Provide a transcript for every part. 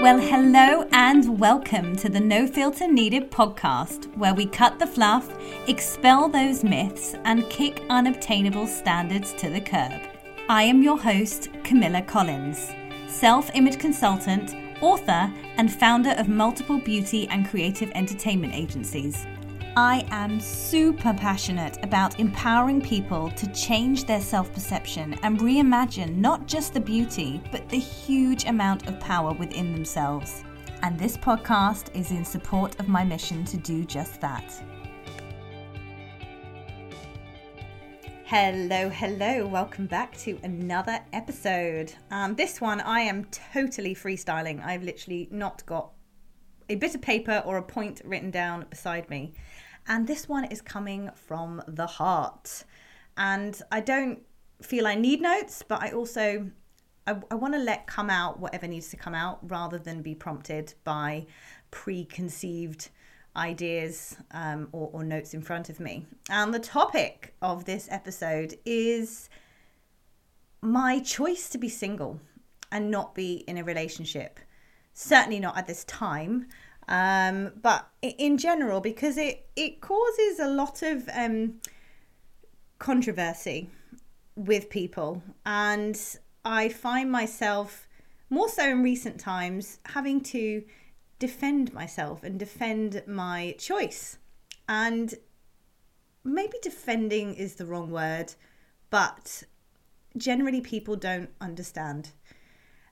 Well, hello and welcome to the No Filter Needed podcast, where we cut the fluff, expel those myths, and kick unobtainable standards to the curb. I am your host, Camilla Collins, self image consultant, author, and founder of multiple beauty and creative entertainment agencies. I am super passionate about empowering people to change their self perception and reimagine not just the beauty, but the huge amount of power within themselves. And this podcast is in support of my mission to do just that. Hello, hello, welcome back to another episode. Um, this one I am totally freestyling. I've literally not got a bit of paper or a point written down beside me. And this one is coming from the heart. And I don't feel I need notes, but I also I, I want to let come out whatever needs to come out rather than be prompted by preconceived ideas um, or, or notes in front of me. And the topic of this episode is my choice to be single and not be in a relationship. Certainly not at this time, um, but in general, because it, it causes a lot of um, controversy with people. And I find myself, more so in recent times, having to defend myself and defend my choice. And maybe defending is the wrong word, but generally people don't understand.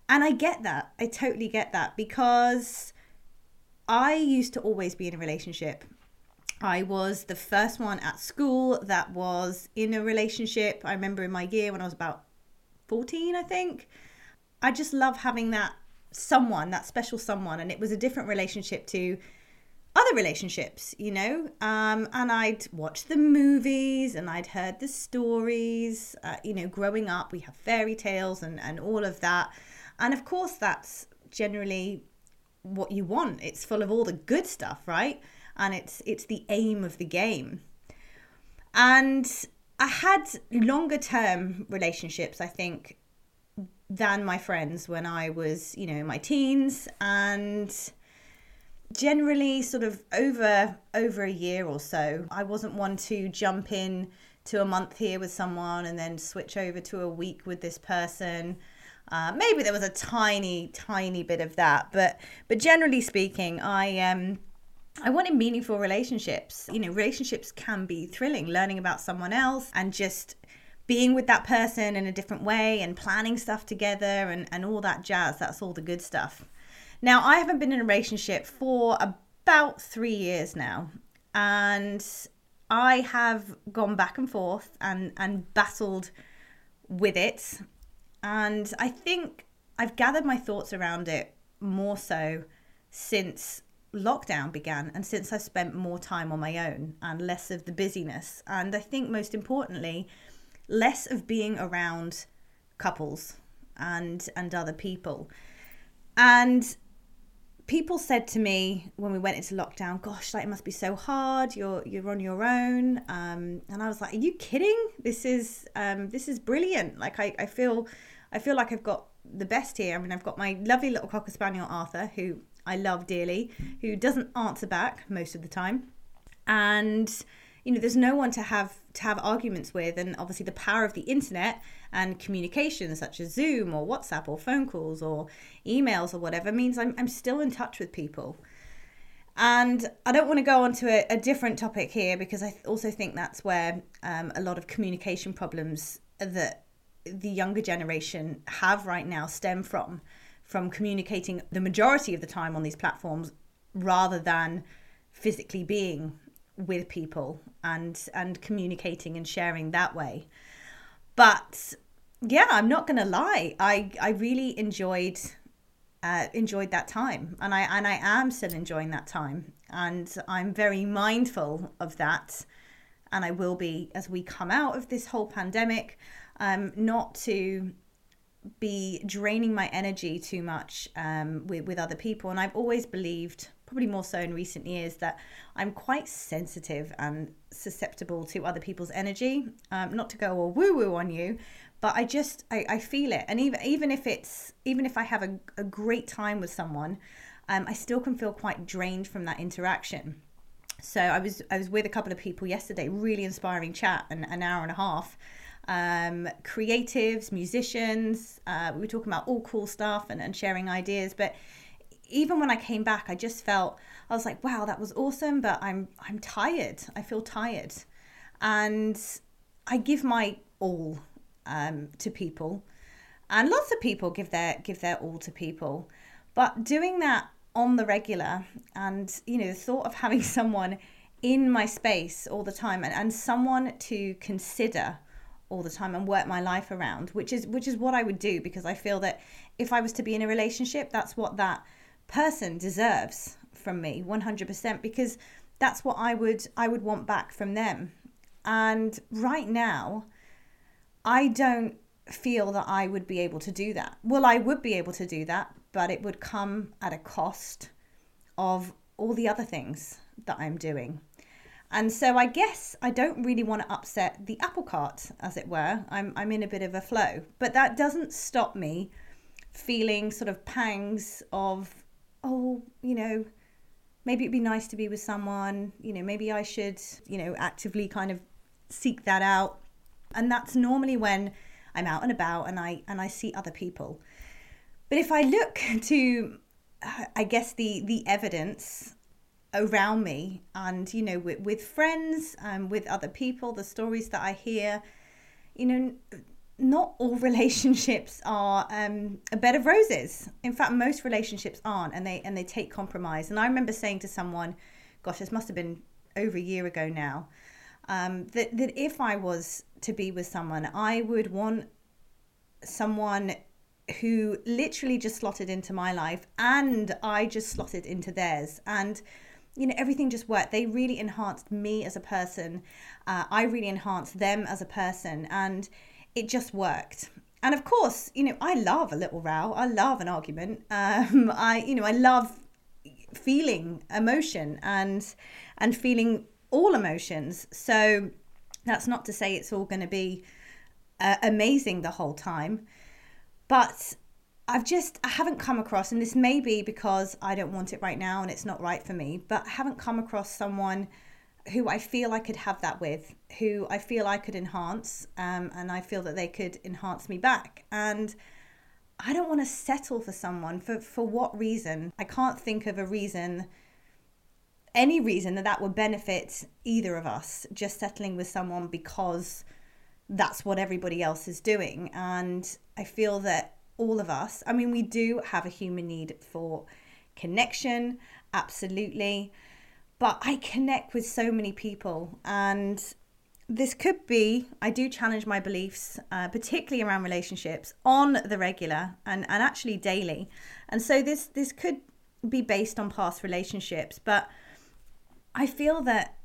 And I get that. I totally get that because I used to always be in a relationship. I was the first one at school that was in a relationship. I remember in my year when I was about 14, I think. I just love having that someone, that special someone. And it was a different relationship to other relationships, you know. Um, and I'd watched the movies and I'd heard the stories. Uh, you know, growing up, we have fairy tales and, and all of that. And of course, that's generally what you want. It's full of all the good stuff, right? And it's it's the aim of the game. And I had longer term relationships, I think, than my friends when I was, you know, in my teens and generally sort of over over a year or so. I wasn't one to jump in to a month here with someone and then switch over to a week with this person. Uh, maybe there was a tiny, tiny bit of that, but but generally speaking, I um I wanted meaningful relationships. You know, relationships can be thrilling. Learning about someone else and just being with that person in a different way and planning stuff together and, and all that jazz. That's all the good stuff. Now, I haven't been in a relationship for about three years now. And I have gone back and forth and, and battled with it and I think I've gathered my thoughts around it more so since lockdown began and since I've spent more time on my own and less of the busyness. And I think most importantly, less of being around couples and and other people. And people said to me when we went into lockdown, "Gosh, like it must be so hard. You're you're on your own." Um, and I was like, "Are you kidding? This is um, this is brilliant. Like I, I feel I feel like I've got the best here. I mean, I've got my lovely little cocker spaniel Arthur, who I love dearly, who doesn't answer back most of the time, and you know, there's no one to have to have arguments with, and obviously the power of the internet and communication, such as Zoom or WhatsApp or phone calls or emails or whatever, means I'm I'm still in touch with people. And I don't want to go on to a, a different topic here because I also think that's where um, a lot of communication problems that the younger generation have right now stem from from communicating the majority of the time on these platforms rather than physically being with people and and communicating and sharing that way. But yeah i'm not gonna lie. I i really enjoyed uh, enjoyed that time and i and i am still enjoying that time. And i'm very mindful of that. And i will be as we come out of this whole pandemic um, not to be draining my energy too much um, with, with other people. And I've always believed, probably more so in recent years, that I'm quite sensitive and susceptible to other people's energy. Um, not to go all woo woo on you, but I just I, I feel it. And even even if it's even if I have a, a great time with someone, um, I still can feel quite drained from that interaction. So I was I was with a couple of people yesterday, really inspiring chat, an, an hour and a half um, creatives, musicians. Uh, we were talking about all cool stuff and, and sharing ideas. But even when I came back, I just felt I was like, wow, that was awesome, but I'm I'm tired. I feel tired, and I give my all um, to people, and lots of people give their give their all to people, but doing that on the regular, and you know, the thought of having someone in my space all the time and, and someone to consider all the time and work my life around which is which is what I would do because I feel that if I was to be in a relationship that's what that person deserves from me 100% because that's what I would I would want back from them and right now I don't feel that I would be able to do that well I would be able to do that but it would come at a cost of all the other things that I'm doing and so I guess I don't really want to upset the apple cart, as it were. I'm, I'm in a bit of a flow. But that doesn't stop me feeling sort of pangs of, oh, you know, maybe it'd be nice to be with someone. You know, maybe I should, you know, actively kind of seek that out. And that's normally when I'm out and about and I and I see other people. But if I look to I guess the the evidence around me and you know with, with friends and um, with other people the stories that i hear you know not all relationships are um, a bed of roses. In fact most relationships aren't and they and they take compromise. And i remember saying to someone gosh this must have been over a year ago now um, that, that if i was to be with someone i would want someone who literally just slotted into my life and i just slotted into theirs. And you know everything just worked. They really enhanced me as a person. Uh, i really enhanced them as a person. And it just worked. And of course you know i love a little row. I love an argument. Um, i you know i love feeling emotion and and feeling all emotions. So that's not to say it's all going to be uh, amazing the whole time but I've just I haven't come across, and this may be because I don't want it right now and it's not right for me, but I haven't come across someone who I feel I could have that with, who I feel I could enhance, um, and I feel that they could enhance me back. And I don't want to settle for someone for for what reason? I can't think of a reason any reason that that would benefit either of us just settling with someone because that's what everybody else is doing and i feel that all of us. I mean, we do have a human need for connection, absolutely. But I connect with so many people, and this could be, I do challenge my beliefs, uh, particularly around relationships, on the regular and, and actually daily. And so this this could be based on past relationships, but I feel that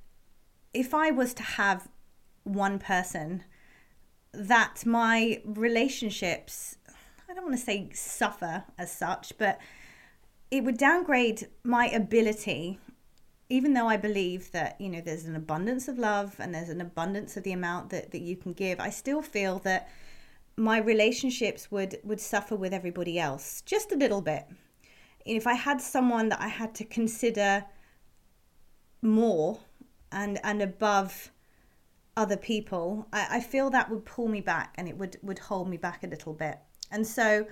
if I was to have one person, that my relationships I don't want to say suffer as such, but it would downgrade my ability even though I believe that, you know, there's an abundance of love and there's an abundance of the amount that, that you can give, I still feel that my relationships would, would suffer with everybody else just a little bit. If I had someone that I had to consider more and and above other people, I, I feel that would pull me back and it would, would hold me back a little bit. And so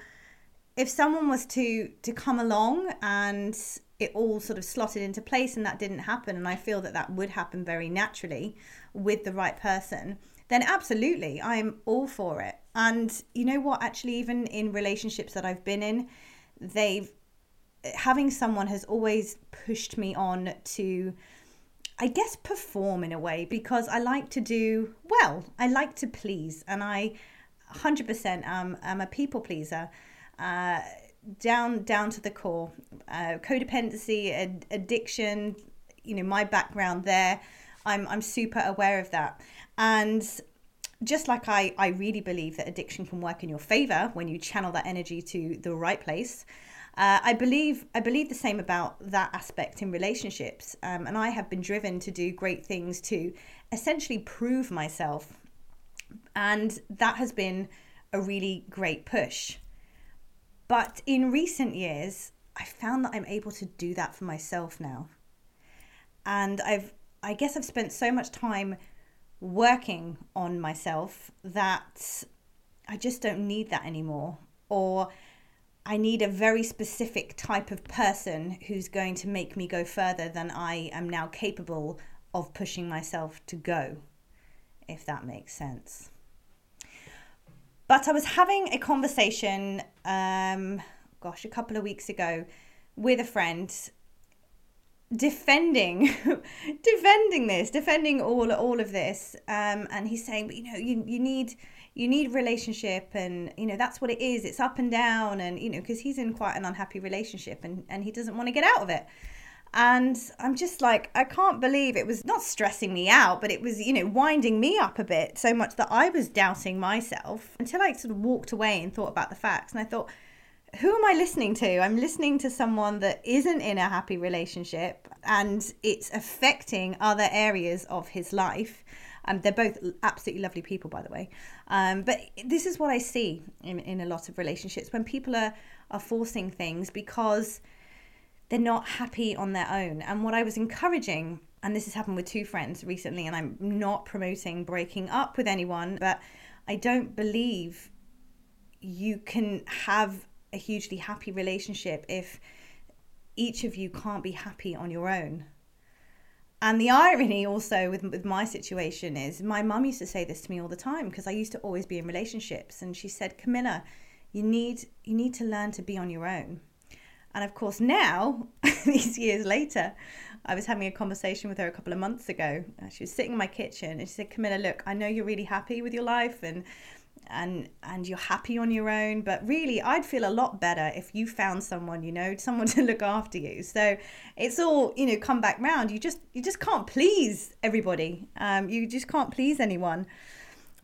if someone was to to come along and it all sort of slotted into place and that didn't happen and I feel that that would happen very naturally with the right person, then absolutely I'm all for it. And you know what actually even in relationships that I've been in, they've having someone has always pushed me on to I guess perform in a way because I like to do well. I like to please and I 100% um, I'm a people pleaser. Uh, down down to the core uh, codependency ad- addiction you know my background there i'm i'm super aware of that and just like I, I really believe that addiction can work in your favor when you channel that energy to the right place. Uh, I believe I believe the same about that aspect in relationships, um, and I have been driven to do great things to essentially prove myself, and that has been a really great push. But in recent years, I found that I'm able to do that for myself now, and I've I guess I've spent so much time working on myself that I just don't need that anymore, or I need a very specific type of person who's going to make me go further than I am now capable of pushing myself to go, if that makes sense. But I was having a conversation, um, gosh, a couple of weeks ago with a friend defending defending this defending all all of this. Um and he's saying but you know you you need you need relationship and you know that's what it is. It's up and down and you know because he's in quite an unhappy relationship and and he doesn't want to get out of it and i'm just like i can't believe it was not stressing me out but it was you know winding me up a bit so much that i was doubting myself until i sort of walked away and thought about the facts and i thought who am I listening to? I'm listening to someone that isn't in a happy relationship and it's affecting other areas of his life. Um, they're both absolutely lovely people, by the way. Um, but this is what I see in, in a lot of relationships when people are, are forcing things because they're not happy on their own. And what I was encouraging, and this has happened with two friends recently, and I'm not promoting breaking up with anyone, but I don't believe you can have a hugely happy relationship if each of you can't be happy on your own. And the irony also with, with my situation is my mum used to say this to me all the time because I used to always be in relationships and she said, Camilla, you need you need to learn to be on your own. And of course now, these years later, I was having a conversation with her a couple of months ago. She was sitting in my kitchen and she said, Camilla, look, I know you're really happy with your life and and and you're happy on your own but really i'd feel a lot better if you found someone you know someone to look after you. So it's all you know come back round. You just you just can't please everybody. Um, you just can't please anyone.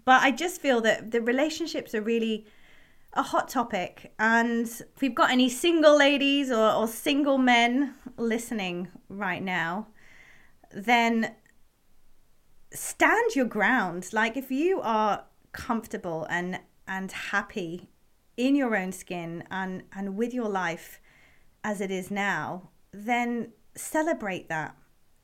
But i just feel that the relationships are really a hot topic and if we've got any single ladies or, or single men listening right now then stand your ground. Like if you are comfortable and and happy in your own skin and and with your life as it is now then celebrate that.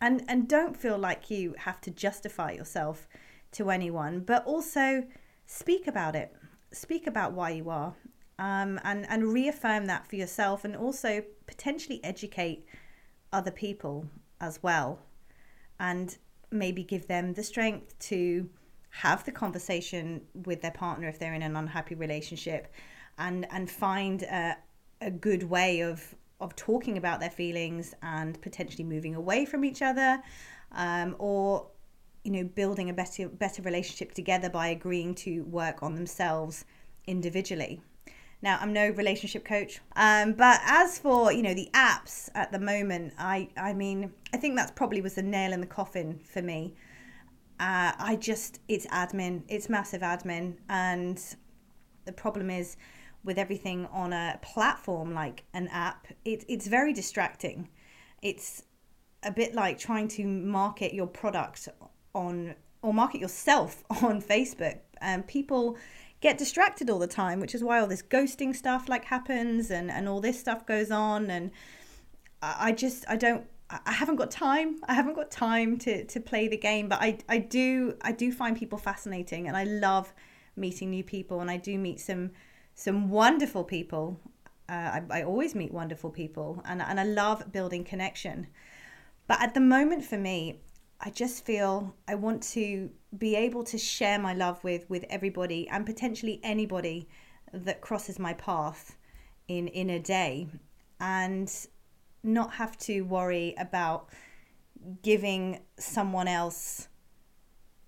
And and don't feel like you have to justify yourself to anyone but also speak about it speak about why you are um, and and reaffirm that for yourself and also potentially educate other people as well. And maybe give them the strength to have the conversation with their partner if they're in an unhappy relationship and and find a, a good way of of talking about their feelings and potentially moving away from each other um, or you know building a better better relationship together by agreeing to work on themselves individually now i'm no relationship coach um, but as for you know the apps at the moment i i mean i think that's probably was the nail in the coffin for me uh, I just, it's admin, it's massive admin. And the problem is with everything on a platform like an app, it, it's very distracting. It's a bit like trying to market your product on or market yourself on Facebook. And people get distracted all the time, which is why all this ghosting stuff like happens and, and all this stuff goes on. And I just, I don't I haven't got time. I haven't got time to, to play the game, but I, I do I do find people fascinating and I love meeting new people and I do meet some some wonderful people. Uh, I, I always meet wonderful people and, and I love building connection. But at the moment for me, I just feel I want to be able to share my love with with everybody and potentially anybody that crosses my path in in a day. And not have to worry about giving someone else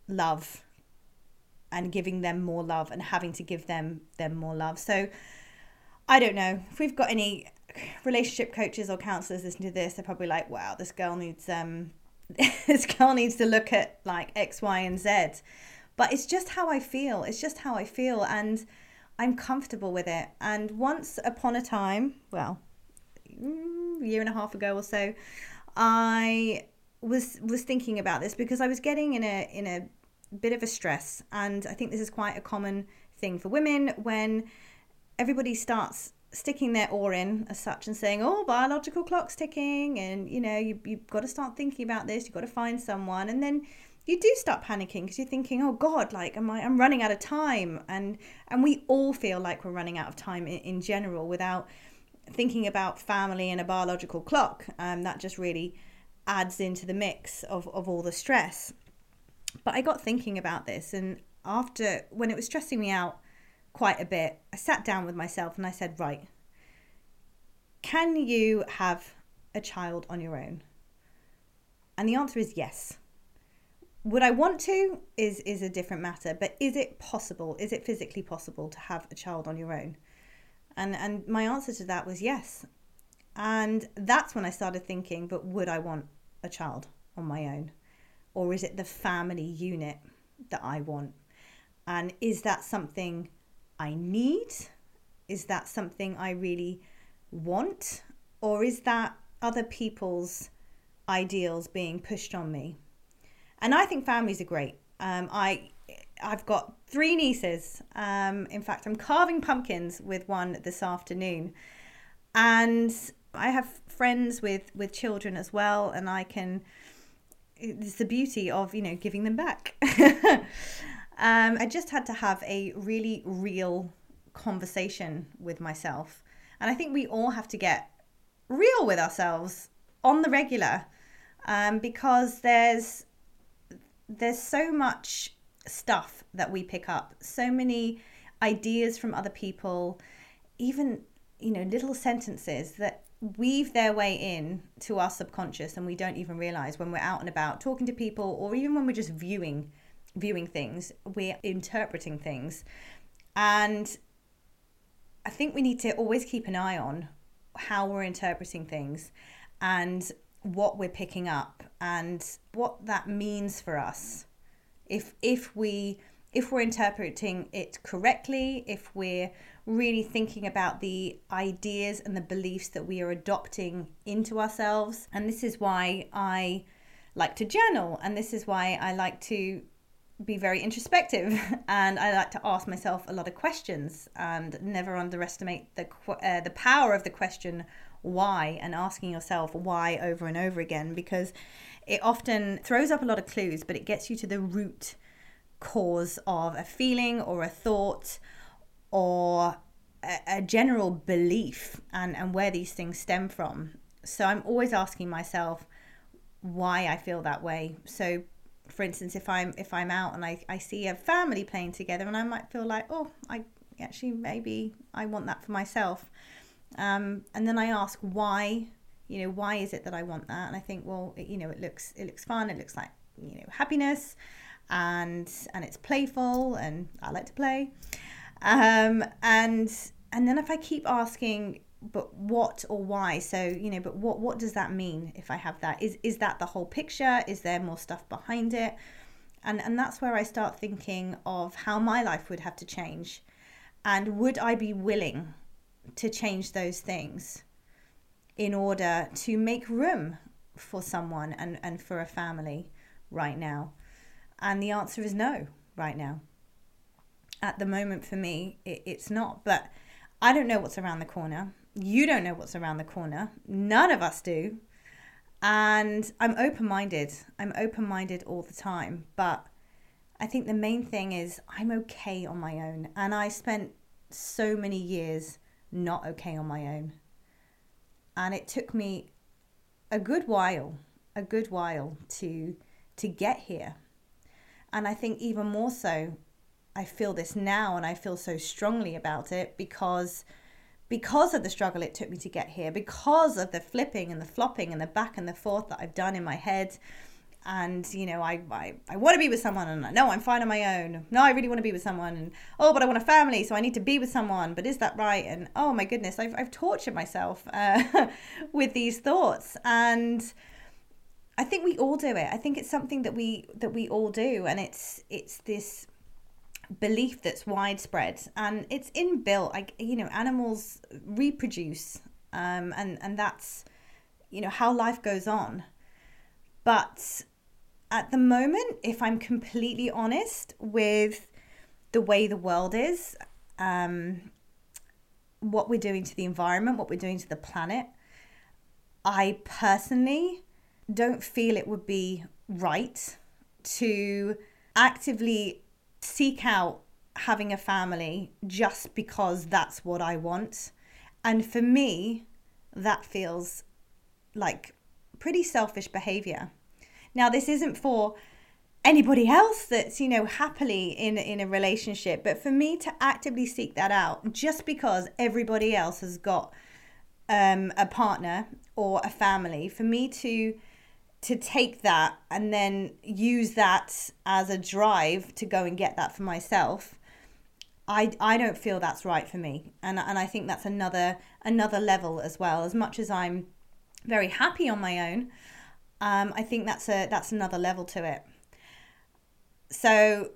love and giving them more love and having to give them them more love. So I don't know if we've got any relationship coaches or counselors listening to this. They're probably like, "Wow, this girl needs um, this girl needs to look at like X, Y, and Z." but it's just how I feel. It's just how I feel. And I'm comfortable with it. And once upon a time, well, mm, a year and a half ago or so, I was was thinking about this because I was getting in a in a bit of a stress and I think this is quite a common thing for women when everybody starts sticking their oar in as such and saying, oh, biological clock's ticking, and you know, you, you've got to start thinking about this, you've got to find someone. And then you do start panicking because you're thinking, oh God, like, am I, I'm running out of time. And, and we all feel like we're running out of time in, in general without thinking about family and a biological clock. Um, that just really adds into the mix of, of all the stress. But I got thinking about this, and after, when it was stressing me out, quite a bit, I sat down with myself and I said, right, can you have a child on your own? And the answer is yes. Would I want to is is a different matter, but is it possible? Is it physically possible to have a child on your own? And and my answer to that was yes. And that's when I started thinking, but would I want a child on my own? Or is it the family unit that I want? And is that something I need? Is that something I really want? Or is that other people's ideals being pushed on me? And I think families are great. Um, I I've got three nieces. Um, in fact, I'm carving pumpkins with one this afternoon, and I have friends with with children as well, and I can. It's the beauty of you know giving them back. Um, I just had to have a really real conversation with myself. And I think we all have to get real with ourselves on the regular um, because there's there's so much stuff that we pick up so many ideas from other people even you know little sentences that weave their way in to our subconscious and we don't even realize when we're out and about talking to people or even when we're just viewing viewing things, we're interpreting things. And I think we need to always keep an eye on how we're interpreting things and what we're picking up and what that means for us. If if we if we're interpreting it correctly, if we're really thinking about the ideas and the beliefs that we are adopting into ourselves. And this is why I like to journal and this is why I like to be very introspective and I like to ask myself a lot of questions and never underestimate the uh, the power of the question why? and asking yourself why? over and over again because it often throws up a lot of clues but it gets you to the root cause of a feeling or a thought or a, a general belief and and where these things stem from. So I'm always asking myself why I feel that way. So for instance, if I'm if I'm out and I, I see a family playing together and I might feel like, oh, I actually maybe I want that for myself. Um, and then I ask why, you know, why is it that I want that? And I think, well, it, you know, it looks it looks fun. It looks like you know happiness, and and it's playful, and I like to play. Um, and and then if I keep asking but what or why? So you know but what what does that mean if i have that? Is is that the whole picture? Is there more stuff behind it? And and that's where i start thinking of how my life would have to change. And would i be willing to change those things in order to make room for someone and and for a family right now? And the answer is no right now. At the moment for me it, it's not. But I don't know what's around the corner. You don't know what's around the corner. None of us do. And I'm open minded. I'm open minded all the time. But I think the main thing is I'm okay on my own. And I spent so many years not okay on my own. And it took me a good while, a good while to to get here. And I think even more so, I feel this now and I feel so strongly about it because because of the struggle it took me to get here, because of the flipping and the flopping and the back and the forth that I've done in my head. And, you know, I, I, I want to be with someone and no, I'm fine on my own. No, I really want to be with someone. And, oh, but I want a family, so I need to be with someone. But is that right? And, oh my goodness, I've, I've tortured myself uh, with these thoughts. And I think we all do it. I think it's something that we that we all do, and it's it's this belief that's widespread and it's inbuilt. Like you know, animals reproduce, um, and and that's you know how life goes on. But at the moment, if I'm completely honest with the way the world is, um, what we're doing to the environment, what we're doing to the planet, I personally don't feel it would be right to actively seek out having a family just because that's what I want. And for me, that feels like pretty selfish behavior. Now, this isn't for anybody else that's you know happily in in a relationship but for me to actively seek that out just because everybody else has got um, a partner or a family for me to to take that and then use that as a drive to go and get that for myself I, I don't feel that's right for me. And and I think that's another another level as well. As much as I'm very happy on my own um, I think that's a that's another level to it. So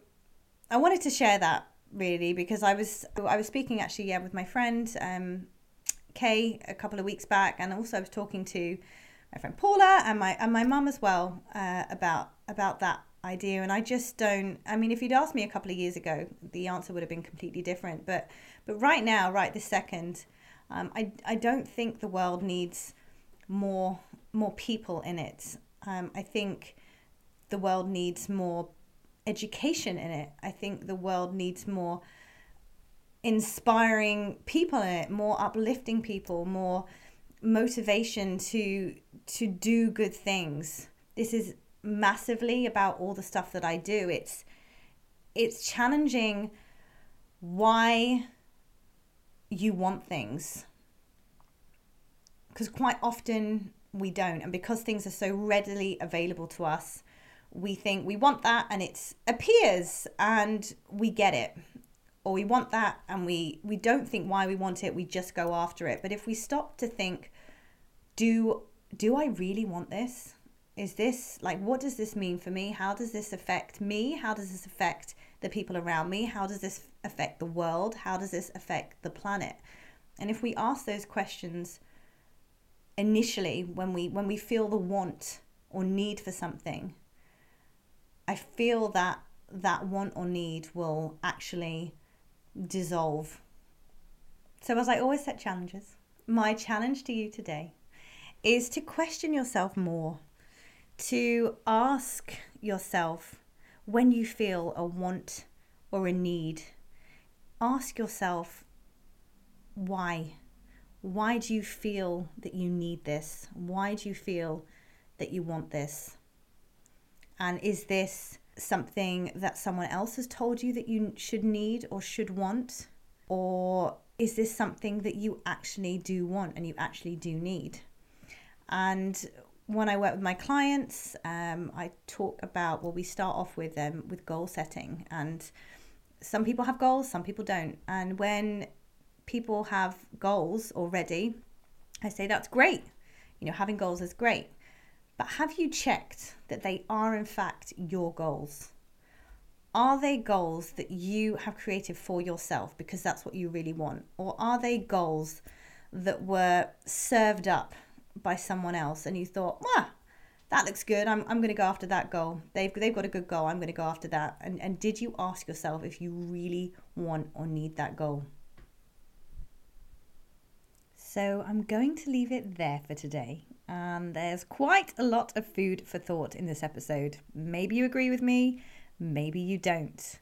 I wanted to share that really because I was I was speaking actually yeah with my friend um, Kay a couple of weeks back and also I was talking to my friend Paula and my and my mum as well uh, about about that idea. And I just don't I mean if you'd asked me a couple of years ago the answer would have been completely different. But but right now right this second um, I, I don't think the world needs more more people in it. Um, I think the world needs more education in it. I think the world needs more inspiring people in it more uplifting people more motivation to to do good things. This is massively about all the stuff that I do. It's it's challenging why you want things. Because quite often we don't and because things are so readily available to us, we think we want that and it appears and we get it or we want that and we we don't think why we want it we just go after it but if we stop to think do do i really want this? Is this like what does this mean for me? How does this affect me? How does this affect the people around me? How does this affect the world? How does this affect the planet? And if we ask those questions initially when we when we feel the want or need for something i feel that that want or need will actually dissolve. So, as I always set challenges, my challenge to you today is to question yourself more, to ask yourself when you feel a want or a need, ask yourself why. Why do you feel that you need this? Why do you feel that you want this? And is this something that someone else has told you that you should need or should want? Or is this something that you actually do want and you actually do need? And when I work with my clients, um, I talk about well, we start off with um, with goal setting, and some people have goals, some people don't. And when people have goals already, I say that's great. You know, having goals is great. But have you checked that they are, in fact, your goals? Are they goals that you have created for yourself because that's what you really want? Or are they goals that were served up by someone else and you thought, ah, that looks good. I'm, I'm going to go after that goal. They've, they've got a good goal. I'm going to go after that. And, and did you ask yourself if you really want or need that goal? So I'm going to leave it there for today. And there's quite a lot of food for thought in this episode. Maybe you agree with me, maybe you don't.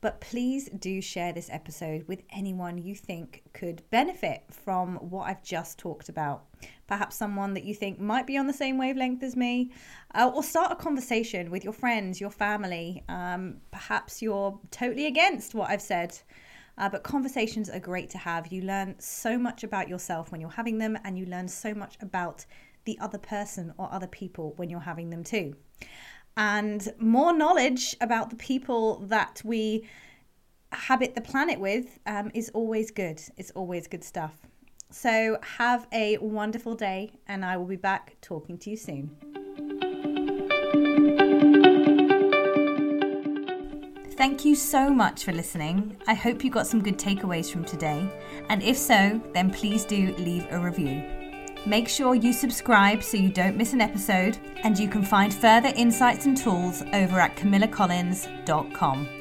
But please do share this episode with anyone you think could benefit from what I've just talked about. Perhaps someone that you think might be on the same wavelength as me, uh, or start a conversation with your friends, your family. Um, perhaps you're totally against what I've said. Uh, but conversations are great to have. You learn so much about yourself when you're having them, and you learn so much about the other person or other people when you're having them too and more knowledge about the people that we habit the planet with um, is always good. It's always good stuff. So, have a wonderful day, and I will be back talking to you soon. Thank you so much for listening. I hope you got some good takeaways from today, and if so, then please do leave a review. Make sure you subscribe so you don't miss an episode, and you can find further insights and tools over at camillacollins.com.